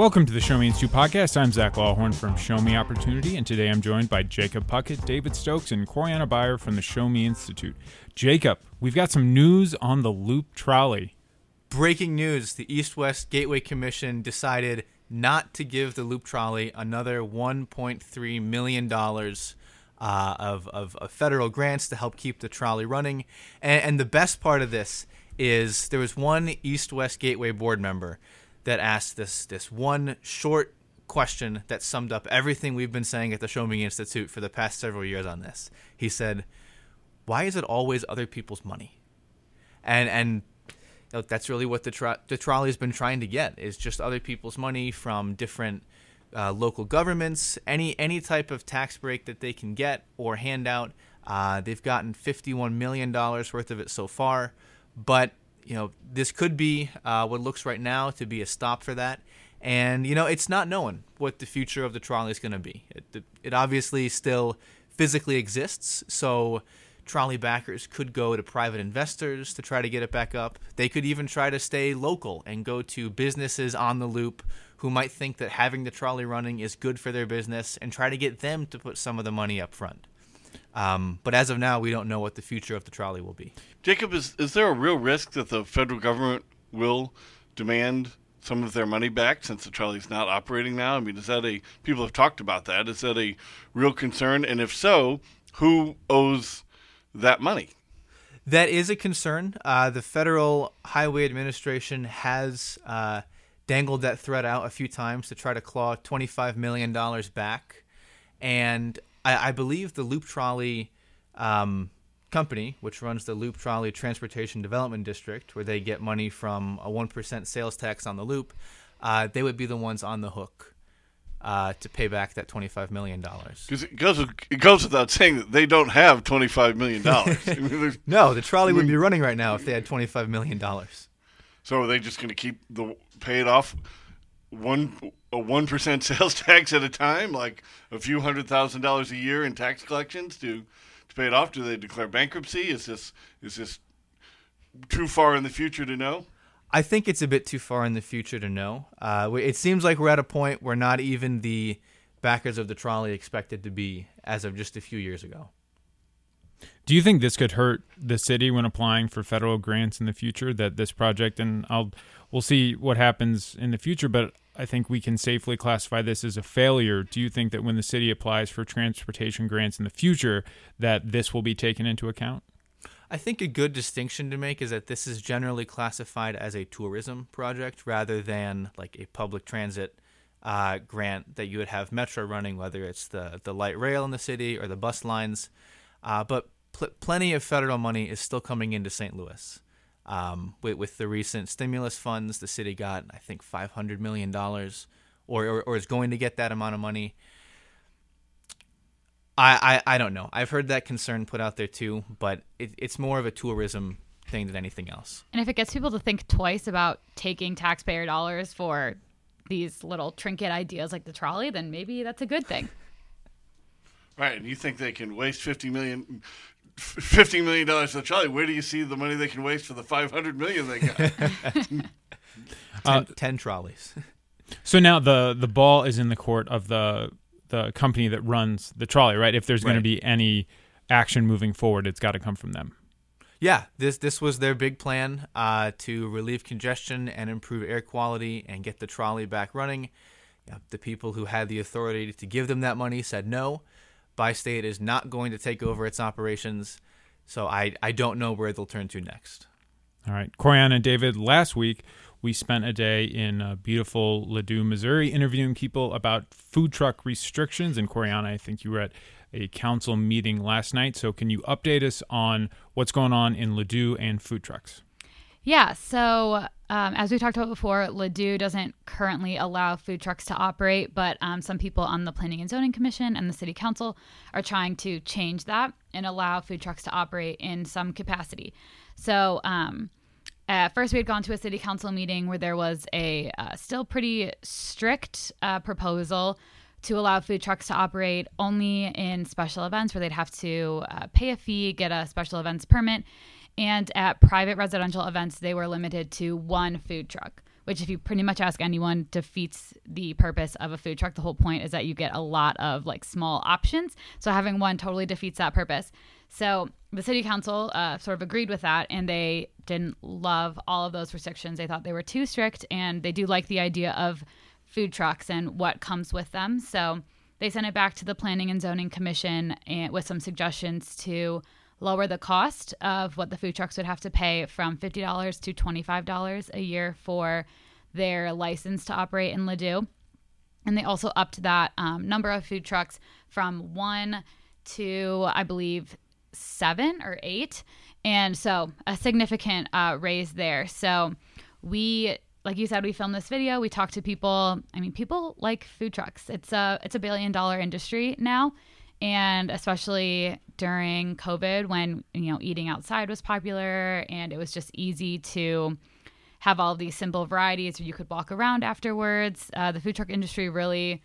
Welcome to the Show Me Institute podcast. I'm Zach Lawhorn from Show Me Opportunity, and today I'm joined by Jacob Puckett, David Stokes, and Coriana Beyer from the Show Me Institute. Jacob, we've got some news on the Loop trolley. Breaking news the East West Gateway Commission decided not to give the Loop trolley another $1.3 million uh, of, of, of, federal grants to help keep the trolley running. And, and the best part of this is there was one East West Gateway board member that asked this this one short question that summed up everything we've been saying at the Show Me Institute for the past several years on this. He said, "Why is it always other people's money?" And and that's really what the tro- the trolley's been trying to get is just other people's money from different uh, local governments, any any type of tax break that they can get or handout. Uh, they've gotten fifty-one million dollars worth of it so far, but you know, this could be uh, what looks right now to be a stop for that. And, you know, it's not known what the future of the trolley is going to be. It, it obviously still physically exists, so trolley backers could go to private investors to try to get it back up. They could even try to stay local and go to businesses on the loop who might think that having the trolley running is good for their business and try to get them to put some of the money up front. Um, but as of now, we don't know what the future of the trolley will be. Jacob, is is there a real risk that the federal government will demand some of their money back since the trolley's not operating now? I mean, is that a people have talked about that? Is that a real concern? And if so, who owes that money? That is a concern. Uh, the Federal Highway Administration has uh, dangled that threat out a few times to try to claw $25 million back. And I, I believe the Loop Trolley um, company, which runs the Loop Trolley Transportation Development District, where they get money from a one percent sales tax on the loop, uh, they would be the ones on the hook uh, to pay back that twenty five million dollars. Because it goes it goes without saying that they don't have twenty five million dollars. no, the trolley I mean, would be running right now if they had twenty five million dollars. So are they just going to keep the pay it off one a one percent sales tax at a time, like a few hundred thousand dollars a year in tax collections to to pay it off? Do they declare bankruptcy? Is this is this too far in the future to know? I think it's a bit too far in the future to know. Uh, it seems like we're at a point where not even the backers of the trolley expected to be as of just a few years ago. Do you think this could hurt the city when applying for federal grants in the future? That this project, and I'll we'll see what happens in the future, but I think we can safely classify this as a failure. Do you think that when the city applies for transportation grants in the future, that this will be taken into account? I think a good distinction to make is that this is generally classified as a tourism project rather than like a public transit uh, grant that you would have Metro running, whether it's the the light rail in the city or the bus lines. Uh, but pl- plenty of federal money is still coming into St. Louis. Um, with, with, the recent stimulus funds, the city got, I think, $500 million or, or, or, is going to get that amount of money. I, I, I don't know. I've heard that concern put out there too, but it, it's more of a tourism thing than anything else. And if it gets people to think twice about taking taxpayer dollars for these little trinket ideas like the trolley, then maybe that's a good thing. Right, and you think they can waste fifty million fifty million dollars to Charlie. Where do you see the money they can waste for the five hundred million they got? ten, uh, ten trolleys. So now the the ball is in the court of the the company that runs the trolley, right? If there's right. going to be any action moving forward, it's got to come from them. Yeah, this this was their big plan uh, to relieve congestion and improve air quality and get the trolley back running. Yeah, the people who had the authority to give them that money said no. Bi-State is not going to take over its operations, so I, I don't know where they'll turn to next. All right. Coriana and David, last week we spent a day in uh, beautiful Ladue, Missouri, interviewing people about food truck restrictions. And Coriana, I think you were at a council meeting last night. So can you update us on what's going on in Ladue and food trucks? Yeah. So, um, as we talked about before, Ladue doesn't currently allow food trucks to operate, but um, some people on the Planning and Zoning Commission and the City Council are trying to change that and allow food trucks to operate in some capacity. So, um, at first, we had gone to a city council meeting where there was a uh, still pretty strict uh, proposal to allow food trucks to operate only in special events where they'd have to uh, pay a fee, get a special events permit, and at private residential events, they were limited to one food truck, which, if you pretty much ask anyone, defeats the purpose of a food truck. The whole point is that you get a lot of like small options. So having one totally defeats that purpose. So the city council uh, sort of agreed with that, and they didn't love all of those restrictions. They thought they were too strict, and they do like the idea of food trucks and what comes with them. So they sent it back to the Planning and Zoning Commission and, with some suggestions to lower the cost of what the food trucks would have to pay from $50 to $25 a year for their license to operate in Ladue. And they also upped that um, number of food trucks from one to, I believe, seven or eight. And so a significant uh, raise there. So we like you said, we filmed this video. We talked to people. I mean, people like food trucks. It's a it's a billion dollar industry now, and especially during COVID, when you know eating outside was popular and it was just easy to have all these simple varieties where you could walk around afterwards. Uh, the food truck industry really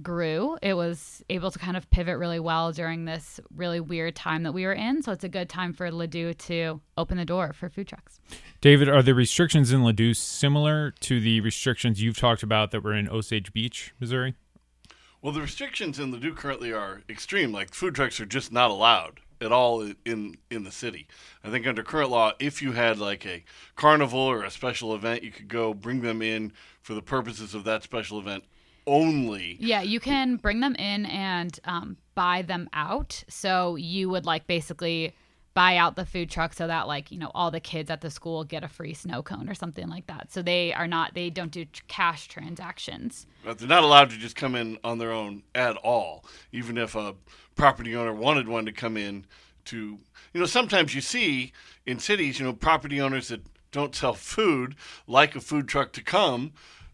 grew. It was able to kind of pivot really well during this really weird time that we were in. So it's a good time for Ladue to open the door for food trucks. David, are the restrictions in Ladue similar to the restrictions you've talked about that were in Osage Beach, Missouri? Well, the restrictions in Ladue currently are extreme. Like food trucks are just not allowed at all in in the city. I think under current law, if you had like a carnival or a special event, you could go bring them in for the purposes of that special event only. Yeah, you can bring them in and um, buy them out. So you would like basically buy out the food truck so that like you know all the kids at the school get a free snow cone or something like that. So they are not they don't do cash transactions. But they're not allowed to just come in on their own at all, even if a property owner wanted one to come in to you know sometimes you see in cities you know property owners that don't sell food like a food truck to come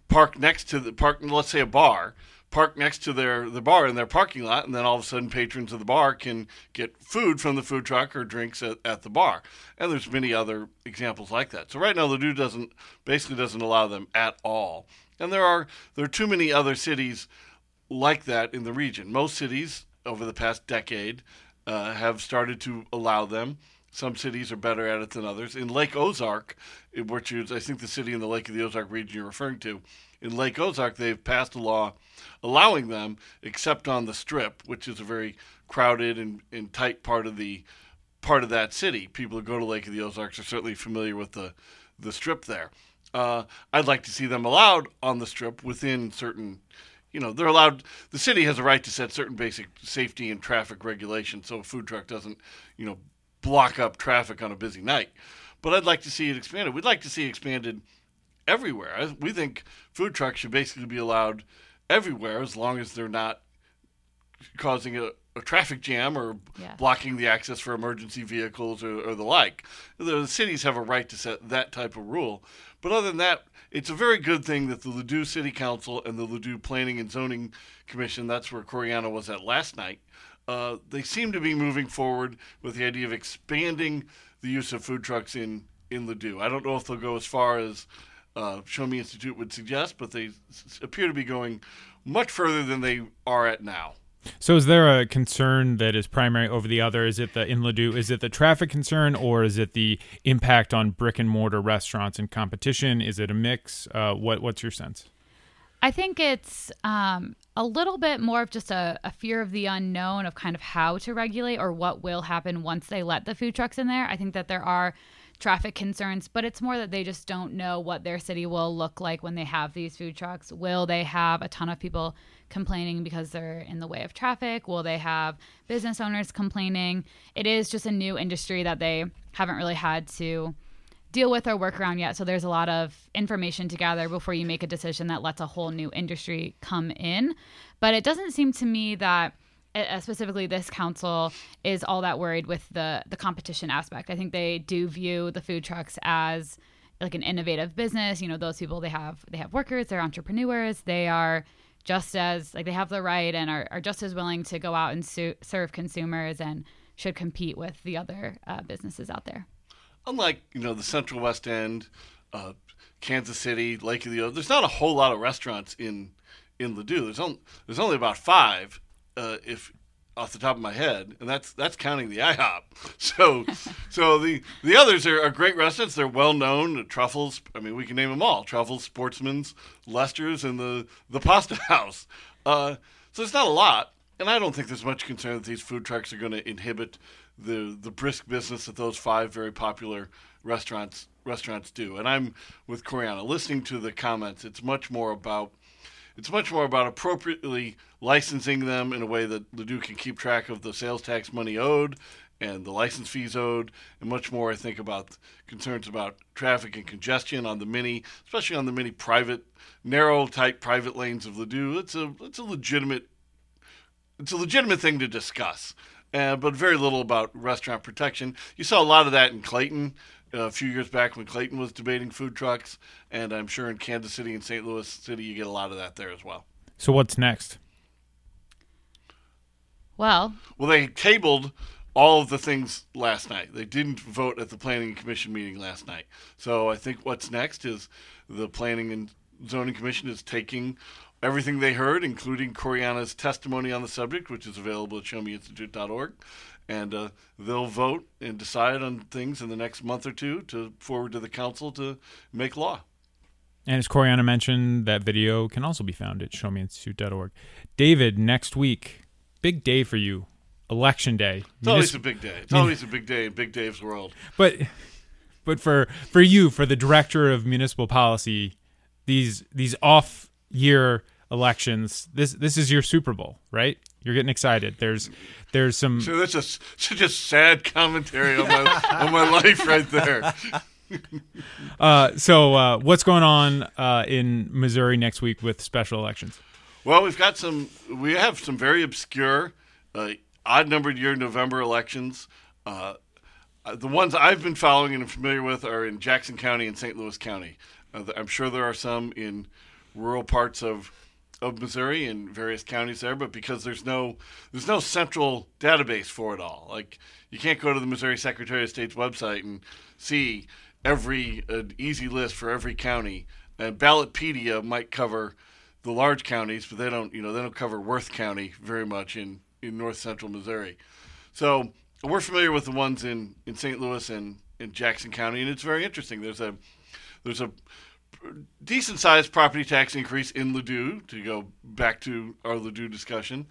park next to the park, let's say a bar, park next to their the bar in their parking lot, and then all of a sudden patrons of the bar can get food from the food truck or drinks at, at the bar. And there's many other examples like that. So right now, the Ladue doesn't basically doesn't allow them at all. And there are there are too many other cities like that in the region. Most cities over the past decade uh, have started to allow them. Some cities are better at it than others. In Lake Ozark, which is, I think, the city in the Lake of the Ozark region you're referring to, in Lake Ozark, they've passed a law allowing them, except on the Strip, which is a very crowded and, and tight part of the part of that city. People who go to Lake of the Ozarks are certainly familiar with the the Strip there. Uh, I'd like to see them allowed on the Strip within certain you know they're allowed the city has a right to set certain basic safety and traffic regulations so a food truck doesn't you know block up traffic on a busy night. But I'd like to see it expanded. We'd like to see it expanded everywhere. We think food trucks should basically be allowed everywhere as long as they're not causing a, a traffic jam or yeah. blocking the access for emergency vehicles or, or the like. The cities have a right to set that type of rule. But other than that, it's a very good thing that the Ladue City Council and the Ladue Planning and Zoning Commission, that's where Coriana was at last night, uh, they seem to be moving forward with the idea of expanding the use of food trucks in in Ladue. I don't know if they'll go as far as uh, Show Me Institute would suggest, but they s- appear to be going much further than they are at now. So, is there a concern that is primary over the other? Is it the in Ladue? Is it the traffic concern, or is it the impact on brick and mortar restaurants and competition? Is it a mix? Uh, what What's your sense? I think it's um, a little bit more of just a, a, fear of the unknown of kind of how to regulate or what will happen once they let the food trucks in there. I think that there are traffic concerns, but it's more that they just don't know what their city will look like when they have these food trucks. Will they have a ton of people complaining because they're in the way of traffic? Will they have business owners complaining? It is just a new industry that they haven't really had to deal with or work around yet. So there's a lot of information to gather before you make a decision that lets a whole new industry come in. But it doesn't seem to me that specifically this council is all that worried with the the competition aspect. I think they do view the food trucks as like an innovative business. You know, those people they have they have workers, they're entrepreneurs, they are just as like they have the right and are, are just as willing to go out and su- serve consumers and should compete with the other uh, businesses out there unlike you know the Central West End, uh, Kansas City, Lake of the Ozarks, there's not a whole lot of restaurants in in Ladue. There's only there's only about five, uh, if off the top of my head, and that's that's counting the IHOP. So, so the the others are, are great restaurants. They're well known. Truffles. I mean, we can name them all: Truffles, Sportsman's, Lester's, and the the Pasta House. Uh, so it's not a lot, and I don't think there's much concern that these food trucks are going to inhibit the the brisk business that those five very popular restaurants restaurants do. And I'm with Coriana. Listening to the comments, it's much more about it's much more about appropriately licensing them in a way that Ladue can keep track of the sales tax money owed and the license fees owed, and much more, I think, about concerns about traffic and congestion on the many, especially on the many private, narrow type private lanes of Ladue. It's a it's a legitimate it's a legitimate thing to discuss, uh, but very little about restaurant protection. You saw a lot of that in Clayton a few years back when Clayton was debating food trucks, and I'm sure in Kansas City and St. Louis City you get a lot of that there as well. So what's next? Well, well, they tabled all of the things last night. They didn't vote at the Planning Commission meeting last night. So I think what's next is the Planning and Zoning Commission is taking everything they heard, including Coriana's testimony on the subject, which is available at showmeinstitute.org, and uh, they'll vote and decide on things in the next month or two to forward to the council to make law. And as Coriana mentioned, that video can also be found at showmeinstitute.org. David, next week, big day for you, election day. It's always a big day. It's always a big day in Big Dave's world. But, but for for you, for the director of municipal policy, these these off year elections, this this is your Super Bowl, right? You're getting excited. There's there's some. So that's a such a sad commentary on my on my life right there. uh, so uh, what's going on uh, in Missouri next week with special elections? Well, we've got some. We have some very obscure, uh, odd numbered year November elections. Uh, uh, the ones I've been following and am familiar with are in Jackson County and St. Louis County. I'm sure there are some in rural parts of of Missouri and various counties there, but because there's no there's no central database for it all. Like you can't go to the Missouri Secretary of State's website and see every uh, easy list for every county. And Ballotpedia might cover the large counties, but they don't you know they don't cover Worth County very much in in north central Missouri. So we're familiar with the ones in in St. Louis and in Jackson County, and it's very interesting. There's a there's a decent sized property tax increase in Ladue to go back to our Ladue discussion.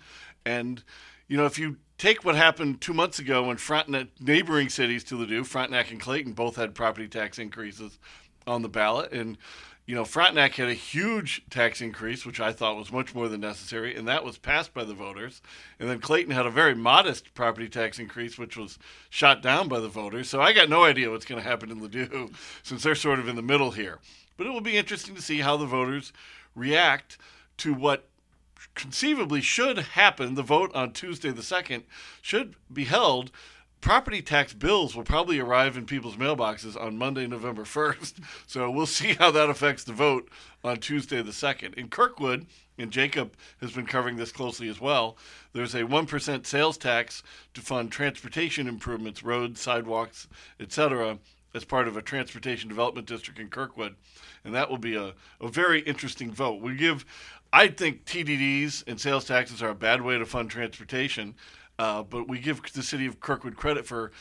And, you know, if you take what happened two months ago when Frontenac, neighboring cities to Ladue, Frontenac and Clayton both had property tax increases on the ballot. And, you know, Frontenac had a huge tax increase, which I thought was much more than necessary, and that was passed by the voters. And then Clayton had a very modest property tax increase, which was shot down by the voters. So I got no idea what's going to happen in Ladue since they're sort of in the middle here. But it will be interesting to see how the voters react to what conceivably should happen. The vote on Tuesday the 2nd should be held. Property tax bills will probably arrive in people's mailboxes on Monday, November 1st. So we'll see how that affects the vote on Tuesday the 2nd. In Kirkwood, and Jacob has been covering this closely as well, there's a 1% sales tax to fund transportation improvements, roads, sidewalks, etc., as part of a transportation development district in Kirkwood. And that will be a, a very interesting vote. We give, I think TDDs and sales taxes are a bad way to fund transportation, uh, but we give the city of Kirkwood credit for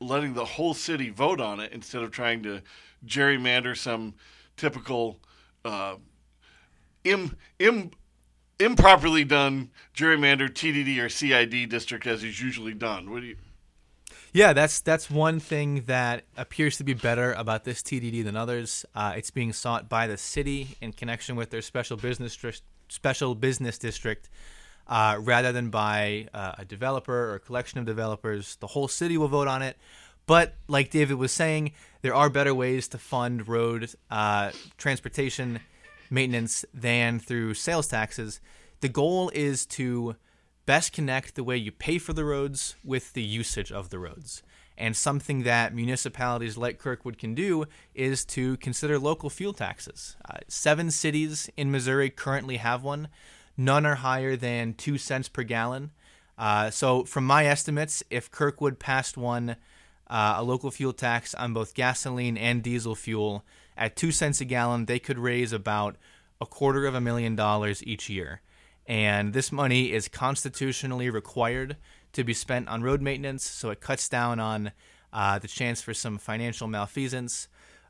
letting the whole city vote on it instead of trying to gerrymander some typical uh, Im, Im, improperly done gerrymander TDD or CID district as is usually done. What do you? Yeah, that's that's one thing that appears to be better about this TDD than others. Uh, it's being sought by the city in connection with their special business special business district, uh, rather than by uh, a developer or a collection of developers. The whole city will vote on it. But like David was saying, there are better ways to fund road uh, transportation maintenance than through sales taxes. The goal is to best connect the way you pay for the roads with the usage of the roads. And something that municipalities like Kirkwood can do is to consider local fuel taxes. Uh, seven cities in Missouri currently have one. None are higher than two cents per gallon. Uh, so, from my estimates, if Kirkwood passed one, uh, a local fuel tax on both gasoline and diesel fuel at two cents a gallon, they could raise about a quarter of a million dollars each year. And this money is constitutionally required to be spent on road maintenance, so it cuts down on uh, the chance for some financial malfeasance.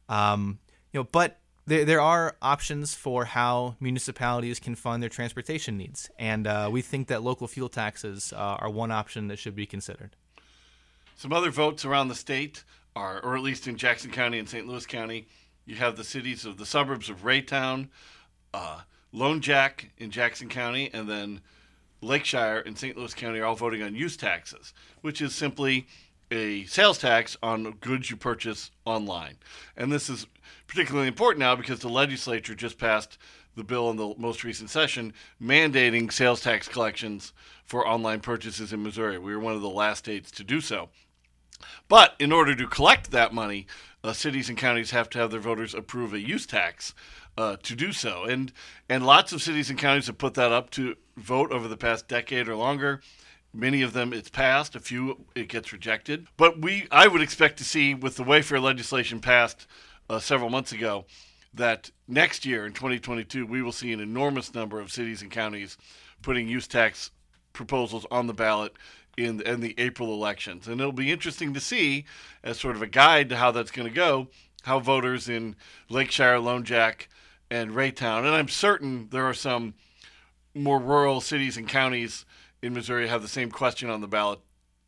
Um, you know, but there, there are options for how municipalities can fund their transportation needs, and uh, we think that local fuel taxes uh, are one option that should be considered. Some other votes around the state are, or at least in Jackson County and St. Louis County, you have the cities of the suburbs of Raytown, uh, Lone Jack in Jackson County, and then Lakeshire and St. Louis County are all voting on use taxes, which is simply a sales tax on goods you purchase online. And this is particularly important now because the legislature just passed the bill in the most recent session mandating sales tax collections for online purchases in Missouri. We were one of the last states to do so. But in order to collect that money, uh, cities and counties have to have their voters approve a use tax uh, to do so. And and lots of cities and counties have put that up to vote over the past decade or longer. Many of them it's passed. A few it gets rejected. But we I would expect to see with the Wayfair legislation passed uh, several months ago that next year in 2022 we will see an enormous number of cities and counties putting use tax proposals on the ballot in, in the April elections. And it'll be interesting to see, as sort of a guide to how that's going to go, how voters in Lakeshire, Lone Jack, and Raytown, and I'm certain there are some more rural cities and counties in Missouri have the same question on the ballot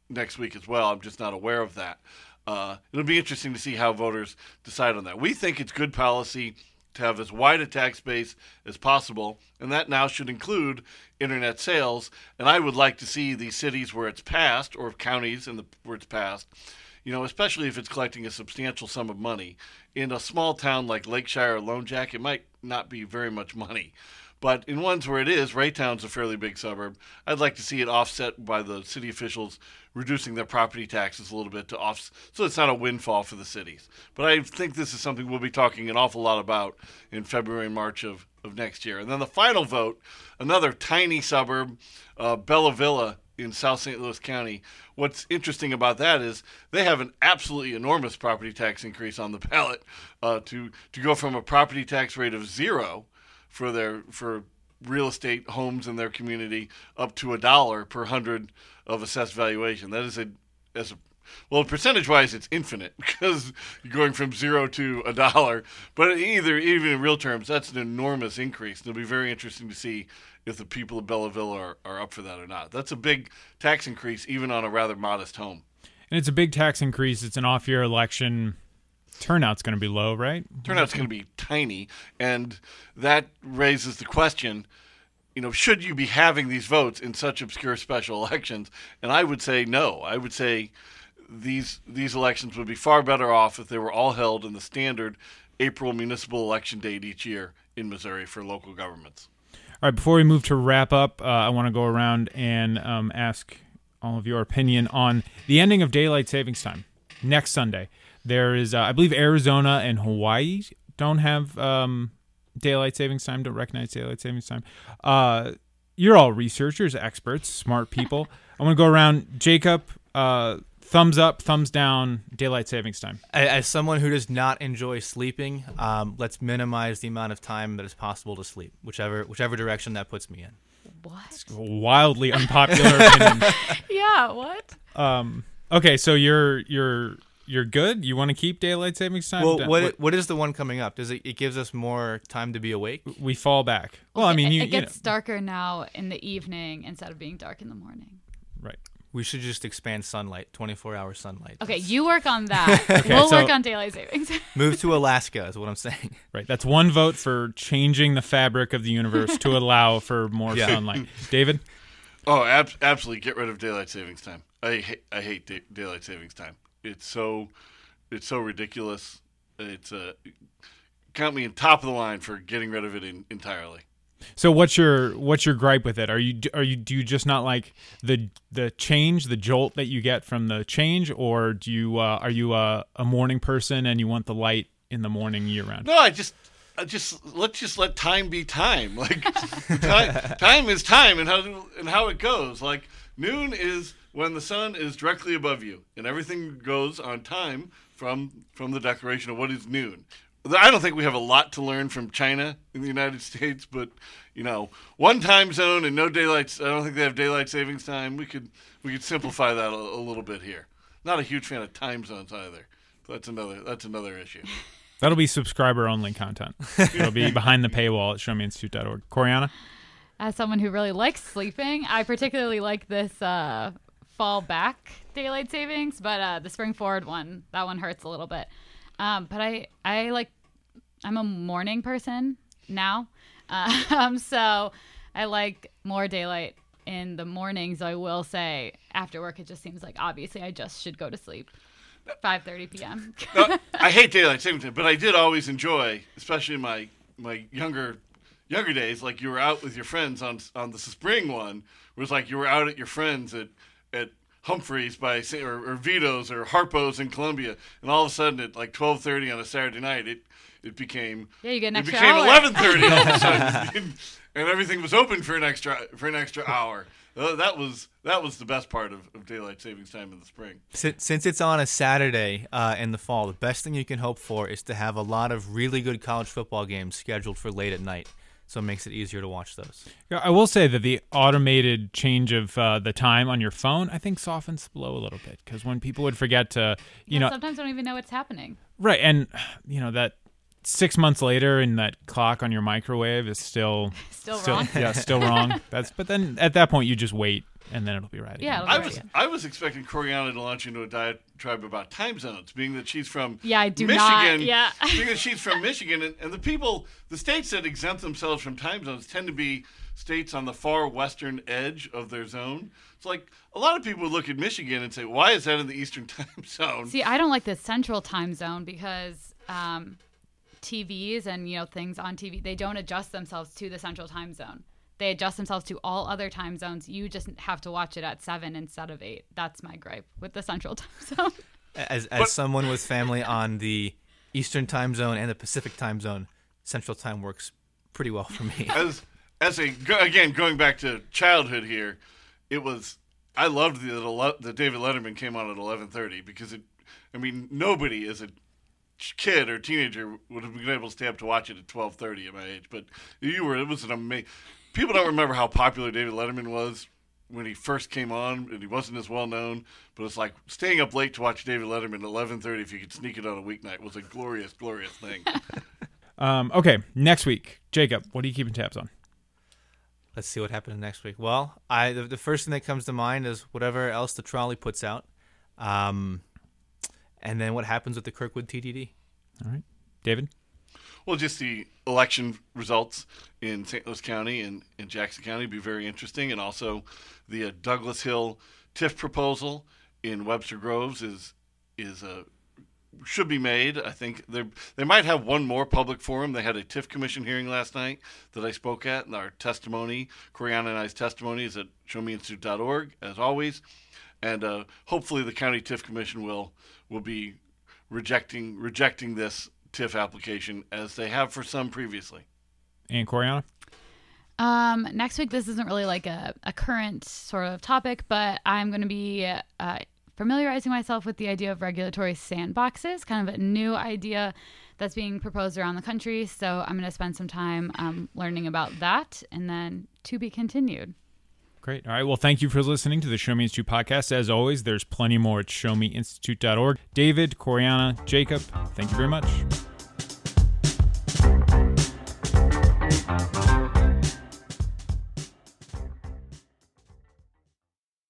next week as well. I'm just not aware of that. Uh, it'll be interesting to see how voters decide on that. We think it's good policy to have as wide a tax base as possible, and that now should include internet sales. And I would like to see these cities where it's passed, or counties in the where it's passed, you know, especially if it's collecting a substantial sum of money. In a small town like Lakeshire or Lone Jack, it might not be very much money. But in ones where it is, Raytown's a fairly big suburb. I'd like to see it offset by the city officials reducing their property taxes a little bit to off, so it's not a windfall for the cities. But I think this is something we'll be talking an awful lot about in February and March of, of next year. And then the final vote, another tiny suburb, uh, Bella Villa in South St. Louis County. What's interesting about that is they have an absolutely enormous property tax increase on the ballot uh, to to go from a property tax rate of zero for their for real estate homes in their community up to a dollar per hundred of assessed valuation. That is a as a well, percentage wise, it's infinite because you're going from zero to a dollar. But either, even in real terms, that's an enormous increase. It'll be very interesting to see if the people of Bella Villa are, are up for that or not. That's a big tax increase, even on a rather modest home. And it's a big tax increase. It's an off year election. Turnout's going to be low, right? Turnout's going to be tiny. And that raises the question you know, should you be having these votes in such obscure special elections? And I would say no. I would say these these elections would be far better off if they were all held in the standard April municipal election date each year in Missouri for local governments. All right, before we move to wrap up, uh, I want to go around and um, ask all of your opinion on the ending of daylight savings time next Sunday. There is, uh, I believe, Arizona and Hawaii don't have um, daylight savings time, don't recognize daylight savings time. Uh, you're all researchers, experts, smart people. I want to go around. Jacob, uh, thumbs up, thumbs down, daylight savings time. As someone who does not enjoy sleeping, um, let's minimize the amount of time that is possible to sleep, whichever whichever direction that puts me in. What? Wildly unpopular opinion. Yeah, what? Um, okay, so you're you're you're good. You want to keep daylight savings time? Well, Down- what what is the one coming up? Does it it gives us more time to be awake? we fall back. Well, I mean, it, you, it you know, gets darker now in the evening instead of being dark in the morning. right. We should just expand sunlight, 24 hour sunlight. Okay, you work on that. we'll so- work on daylight savings. Move to Alaska is what I'm saying. Right. That's one vote for changing the fabric of the universe to allow for more Yeah. sunlight. David? Oh, ab- absolutely! Get rid of daylight savings time. I hate I hate da- daylight savings time. It's so it's so ridiculous. It's uh, count me in top of the line for getting rid of it in, entirely. So what's your what's your gripe with it? Are you are you do you just not like the the change, the jolt that you get from the change, or do you uh, are you a, a morning person and you want the light in the morning year round? No, I just I just let's just let time be time. Like time, time is time, and how and how it goes. Like noon is when the sun is directly above you, and everything goes on time from from the declaration of what is noon. I don't think we have a lot to learn from China in the United States, but you know, one time zone and no daylight. I don't think they have daylight savings time. We could we could simplify that a, a little bit here. Not a huge fan of time zones either. That's another that's another issue. That'll be subscriber only content. It'll be behind the paywall at showmeinstitute.org. Coriana? As someone who really likes sleeping, I particularly like this uh, fall back daylight savings, but uh, the spring forward one, that one hurts a little bit. Um, but I, I like, I'm a morning person now. Um, so I like more daylight in the mornings. I will say after work, it just seems like obviously I just should go to sleep. 5:30 p.m. No, I hate daylight savings time, but I did always enjoy, especially in my my younger younger days, like you were out with your friends on on the spring one, where it's like you were out at your friends at at Humphreys by or, or Vito's or Harpo's in Columbia, and all of a sudden at like twelve thirty on a Saturday night, it it became Yeah, you get an it extra became eleven thirty all of a sudden, and everything was open for an extra for an extra hour. Uh, that was that was the best part of, of daylight savings time in the spring. Since, since it's on a Saturday uh, in the fall, the best thing you can hope for is to have a lot of really good college football games scheduled for late at night. So it makes it easier to watch those. Yeah, I will say that the automated change of uh, the time on your phone, I think, softens the blow a little bit because when people would forget to, you Yeah, know, sometimes I don't even know what's happening. right, and you know that six months later, and that clock on your microwave is still Still wrong. yeah, still wrong. That's but then at that point you just wait, and then it'll be right. Yeah, again. I Right. was I was expecting Coriana to launch into a diatribe about time zones, being that she's from Yeah, I do Michigan. not- yeah. being that she's from Michigan, and, and the people, the states that exempt themselves from time zones tend to be states on the far western edge of their zone. It's like a lot of people would look at Michigan and say, "Why is that in the Eastern time zone?" See, I don't like the central time zone because um, TVs and you know things on TV they don't adjust themselves to the central time zone. They adjust themselves to all other time zones. You just have to watch it at seven instead of eight. That's my gripe with the central time zone. As, as But- someone with family on the Eastern time zone and the Pacific time zone, Central time works pretty well for me. as as a again going back to childhood here, it was I loved the the, the David Letterman came on at eleven thirty because it. I mean, nobody as a kid or teenager would have been able to stay up to watch it at twelve thirty at my age, but you were. It was an amazing. People don't remember how popular David Letterman was when he first came on, and he wasn't as well known. But it's like staying up late to watch David Letterman at eleven thirty if you could sneak it on a weeknight was a glorious, glorious thing. Um, okay, next week, Jacob, what are you keeping tabs on? Let's see what happens next week. Well, I the, the first thing that comes to mind is whatever else the trolley puts out, um, and then what happens with the Kirkwood TDD. All right, David. Well, just the election results in St. Louis County and in Jackson County would be very interesting, and also the uh, Douglass Hill TIF proposal in Webster Groves is is uh, should be made. I think they they might have one more public forum. They had a TIF commission hearing last night that I spoke at, and our testimony, Coriana and I's testimony, is at showmeinstitute.org as always, and uh, hopefully the county TIF commission will will be rejecting rejecting this TIF application as they have for some previously. And Coriana? Um, next week, this isn't really like a, a current sort of topic, but I'm going to be uh, familiarizing myself with the idea of regulatory sandboxes, kind of a new idea that's being proposed around the country. So I'm going to spend some time um, learning about that and then to be continued. Great. All right. Well, thank you for listening to the Show Me Institute podcast. As always, there's plenty more at showmeinstitute.org. David, Coriana, Jacob, thank you very much.